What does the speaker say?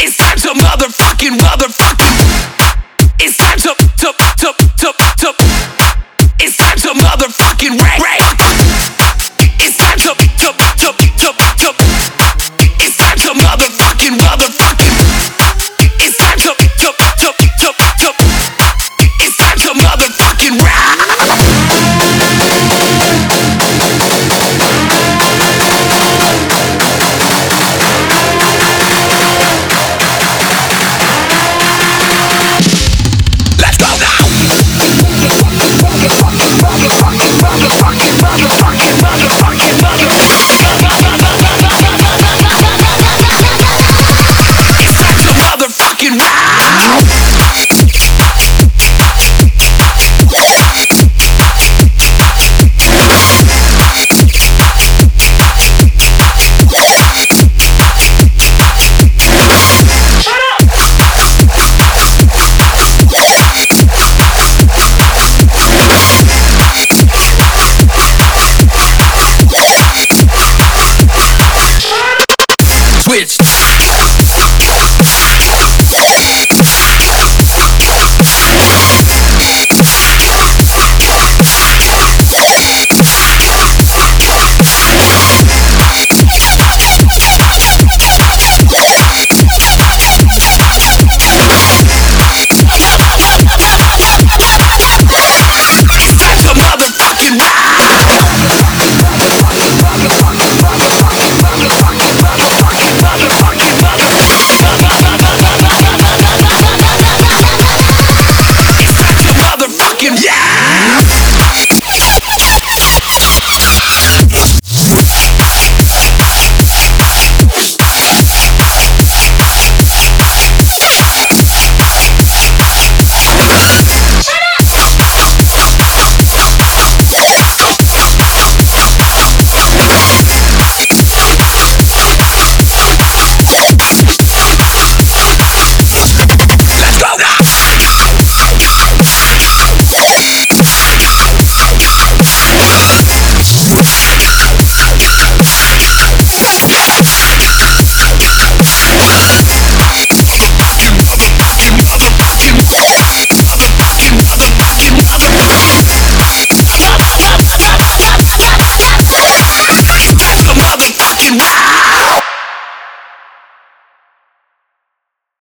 It's time to motherfucking, motherfucking. It's time to, to, to, to, to. It's time to motherfucking rap. rap.